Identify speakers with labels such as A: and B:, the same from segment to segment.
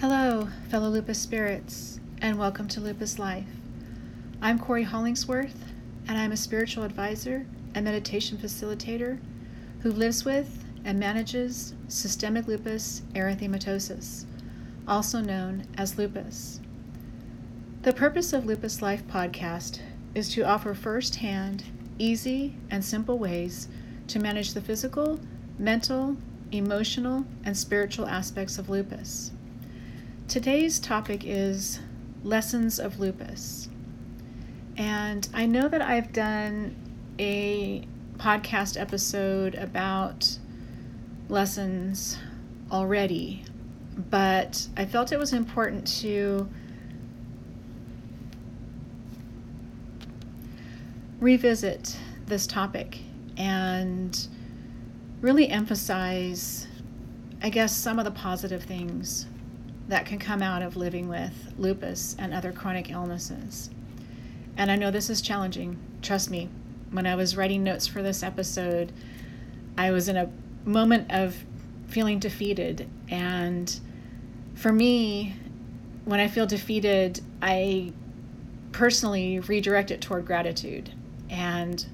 A: Hello, fellow lupus spirits, and welcome to Lupus Life. I'm Cory Hollingsworth, and I'm a spiritual advisor and meditation facilitator who lives with and manages systemic lupus erythematosus, also known as lupus. The purpose of Lupus Life podcast is to offer firsthand, easy, and simple ways to manage the physical, mental, emotional, and spiritual aspects of lupus. Today's topic is lessons of lupus. And I know that I've done a podcast episode about lessons already, but I felt it was important to revisit this topic and really emphasize, I guess, some of the positive things that can come out of living with lupus and other chronic illnesses. And I know this is challenging. Trust me, when I was writing notes for this episode, I was in a moment of feeling defeated. And for me, when I feel defeated, I personally redirect it toward gratitude. And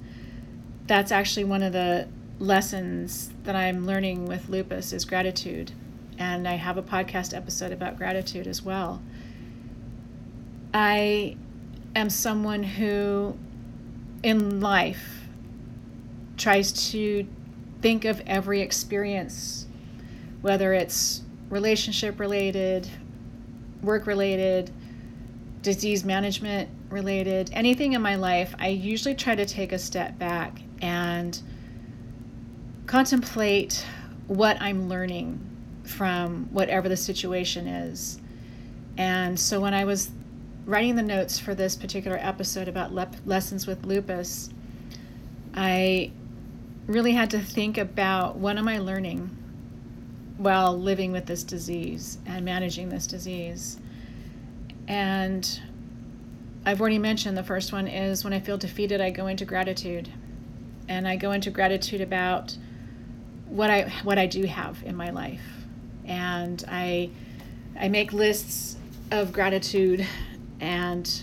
A: that's actually one of the lessons that I'm learning with lupus is gratitude and I have a podcast episode about gratitude as well. I am someone who, in life, tries to think of every experience, whether it's relationship related, work related, disease management related, anything in my life, I usually try to take a step back and contemplate what I'm learning from whatever the situation is. And so when I was writing the notes for this particular episode about lessons with lupus, I really had to think about what am I learning while living with this disease and managing this disease. And I've already mentioned the first one is when I feel defeated, I go into gratitude. And I go into gratitude about what I what I do have in my life and I I make lists of gratitude and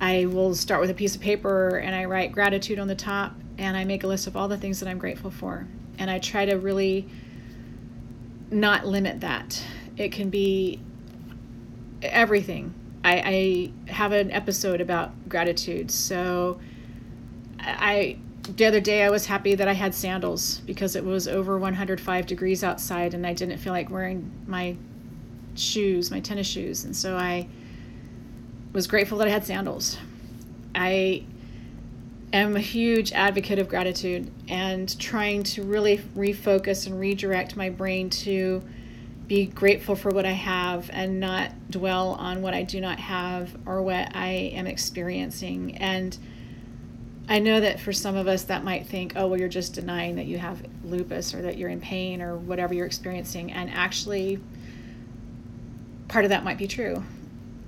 A: I will start with a piece of paper and I write gratitude on the top and I make a list of all the things that I'm grateful for. And I try to really not limit that. It can be everything. I, I have an episode about gratitude. So I the other day I was happy that I had sandals because it was over 105 degrees outside and I didn't feel like wearing my shoes, my tennis shoes. And so I was grateful that I had sandals. I am a huge advocate of gratitude and trying to really refocus and redirect my brain to be grateful for what I have and not dwell on what I do not have or what I am experiencing. And I know that for some of us that might think, oh, well, you're just denying that you have lupus or that you're in pain or whatever you're experiencing. And actually, part of that might be true.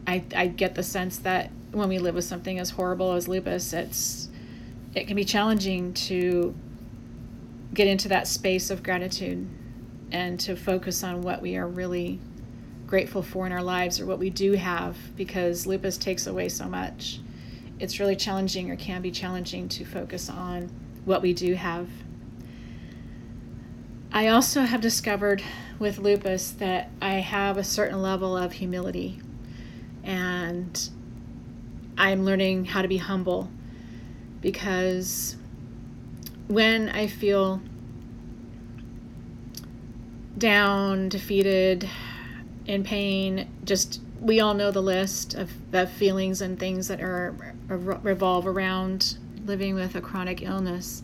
A: I, I get the sense that when we live with something as horrible as lupus, it's it can be challenging to get into that space of gratitude and to focus on what we are really grateful for in our lives or what we do have because lupus takes away so much it's really challenging or can be challenging to focus on what we do have. I also have discovered with lupus that I have a certain level of humility and I'm learning how to be humble because when I feel down, defeated, in pain, just we all know the list of, of feelings and things that are, revolve around living with a chronic illness.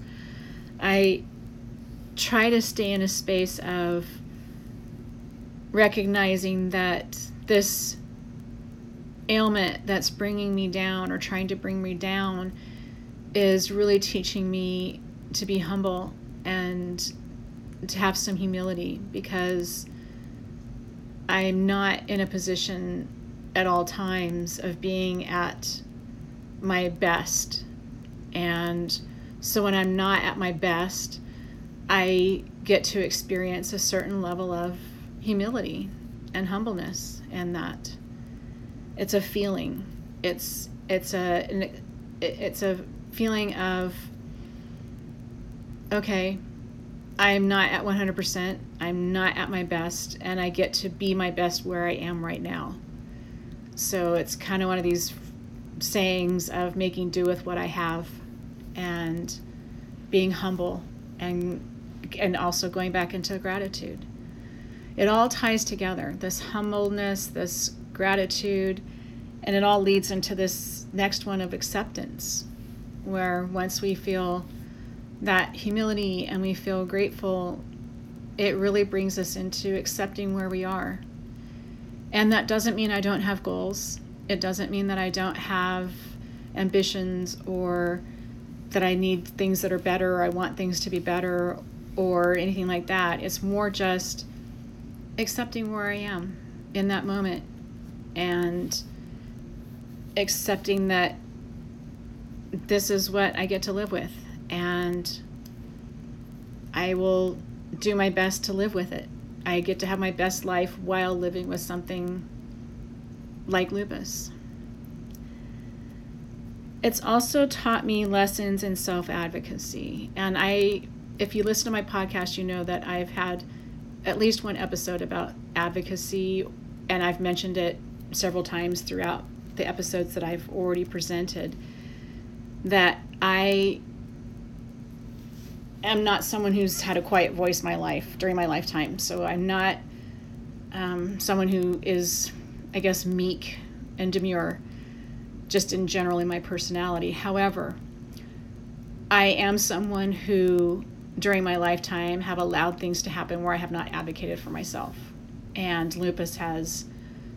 A: I try to stay in a space of recognizing that this ailment that's bringing me down or trying to bring me down is really teaching me to be humble and to have some humility because I'm not in a position at all times of being at my best. And so when I'm not at my best, I get to experience a certain level of humility and humbleness and that. It's a feeling. It's it's a it's a feeling of okay, I'm not at 100%. I'm not at my best and I get to be my best where I am right now. So it's kind of one of these sayings of making do with what I have and being humble and and also going back into gratitude. It all ties together. This humbleness, this gratitude, and it all leads into this next one of acceptance where once we feel that humility and we feel grateful, it really brings us into accepting where we are. And that doesn't mean I don't have goals. It doesn't mean that I don't have ambitions or that I need things that are better or I want things to be better or anything like that. It's more just accepting where I am in that moment and accepting that this is what I get to live with and I will do my best to live with it. I get to have my best life while living with something like lupus. It's also taught me lessons in self advocacy. And I, if you listen to my podcast, you know that I've had at least one episode about advocacy, and I've mentioned it several times throughout the episodes that I've already presented. That I am not someone who's had a quiet voice my life during my lifetime. So I'm not um, someone who is, I guess, meek and demure, just in general in my personality. However, I am someone who, during my lifetime, have allowed things to happen where I have not advocated for myself. And lupus has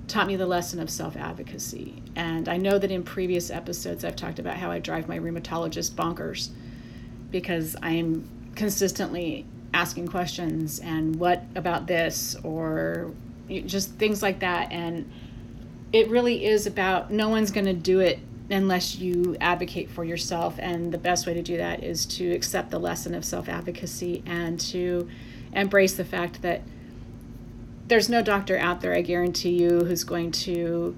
A: taught me the lesson of self advocacy. And I know that in previous episodes, I've talked about how I drive my rheumatologist bonkers because I'm consistently asking questions and what about this or just things like that. And it really is about no one's going to do it unless you advocate for yourself. And the best way to do that is to accept the lesson of self-advocacy and to embrace the fact that there's no doctor out there i guarantee you who's going to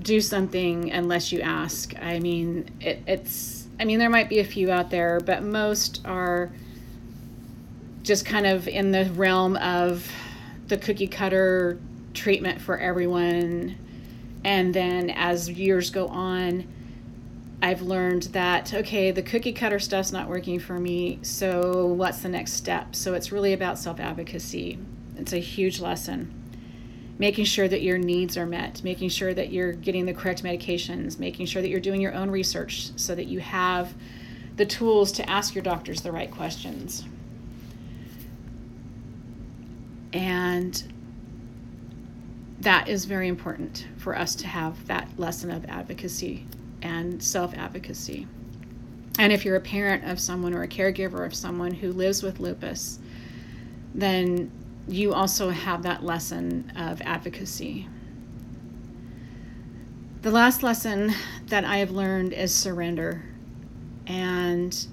A: do something unless you ask. I mean it, it's I mean, there might be a few out there, but most are just kind of in the realm of the cookie cutter treatment for everyone. And then as years go on, I've learned that, okay, the cookie cutter stuff's not working for me. So what's the next step? So it's really about self advocacy. It's a huge lesson making sure that your needs are met, making sure that you're getting the correct medications, making sure that you're doing your own research so that you have the tools to ask your doctors the right questions. And that is very important for us to have that lesson of advocacy and self advocacy. And if you're a parent of someone or a caregiver of someone who lives with lupus, then you also have that lesson of advocacy. The last lesson that I have learned is surrender. And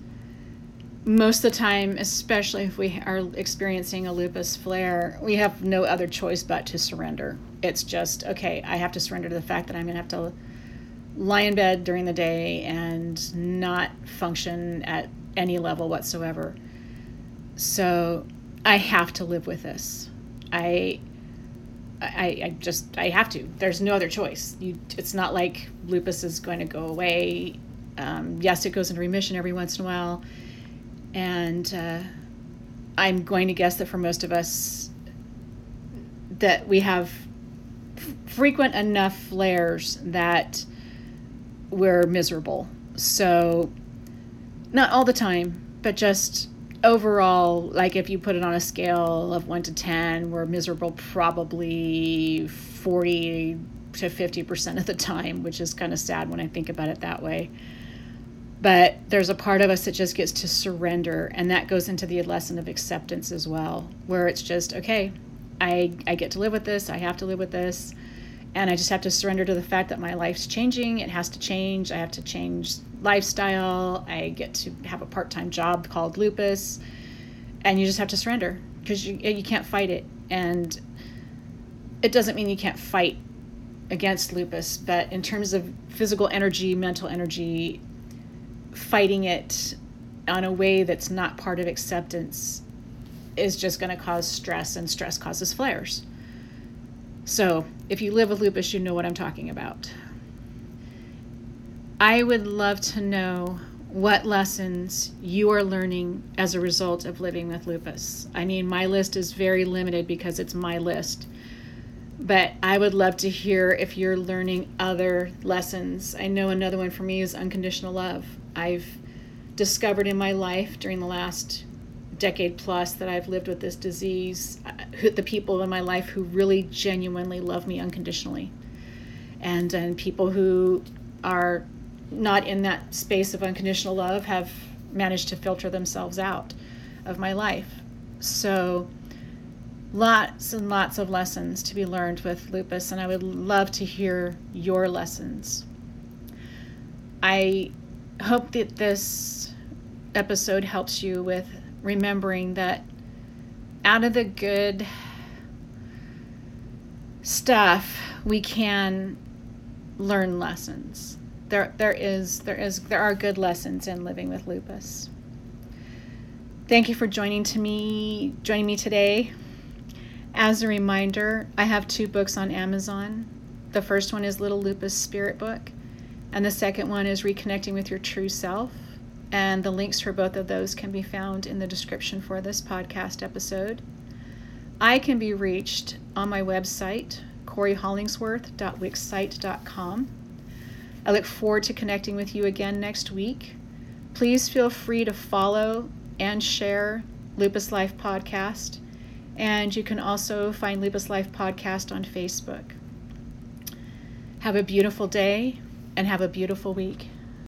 A: most of the time, especially if we are experiencing a lupus flare, we have no other choice but to surrender. It's just, okay, I have to surrender to the fact that I'm going to have to lie in bed during the day and not function at any level whatsoever. So I have to live with this. I, I, I just I have to. There's no other choice. You, it's not like lupus is going to go away. Um, yes, it goes into remission every once in a while, and uh, I'm going to guess that for most of us, that we have f- frequent enough flares that we're miserable. So, not all the time, but just overall, like if you put it on a scale of one to 10, we're miserable probably 40 to 50% of the time, which is kind of sad when I think about it that way. But there's a part of us that just gets to surrender, and that goes into the lesson of acceptance as well, where it's just, okay, I, I get to live with this, I have to live with this, and I just have to surrender to the fact that my life's changing. It has to change. I have to change lifestyle. I get to have a part time job called lupus. And you just have to surrender because you, you can't fight it. And it doesn't mean you can't fight against lupus, but in terms of physical energy, mental energy, fighting it on a way that's not part of acceptance is just going to cause stress, and stress causes flares. So, if you live with lupus, you know what I'm talking about. I would love to know what lessons you are learning as a result of living with lupus. I mean, my list is very limited because it's my list. But I would love to hear if you're learning other lessons. I know another one for me is unconditional love. I've discovered in my life during the last decade plus that I've lived with this disease, uh, the people in my life who really genuinely love me unconditionally. And, and people who are not in that space of unconditional love have managed to filter themselves out of my life. So, lots and lots of lessons to be learned with lupus, and I would love to hear your lessons. I hope that this episode helps you with remembering that out of the good stuff, we can learn lessons there there is there is there are good lessons in living with lupus. Thank you for joining to me joining me today. As a reminder, I have two books on Amazon. The first one is Little Lupus Spirit Book, and the second one is Reconnecting with Your True Self. And the links for both of those can be found in the description for this podcast episode. I can be reached on my website, CoryHollingsworth.wixsite.com. I look forward to connecting with you again next week. Please feel free to follow and share Lupus Life Podcast. And you can also find Lupus Life Podcast on Facebook. Have a beautiful day and have a beautiful week.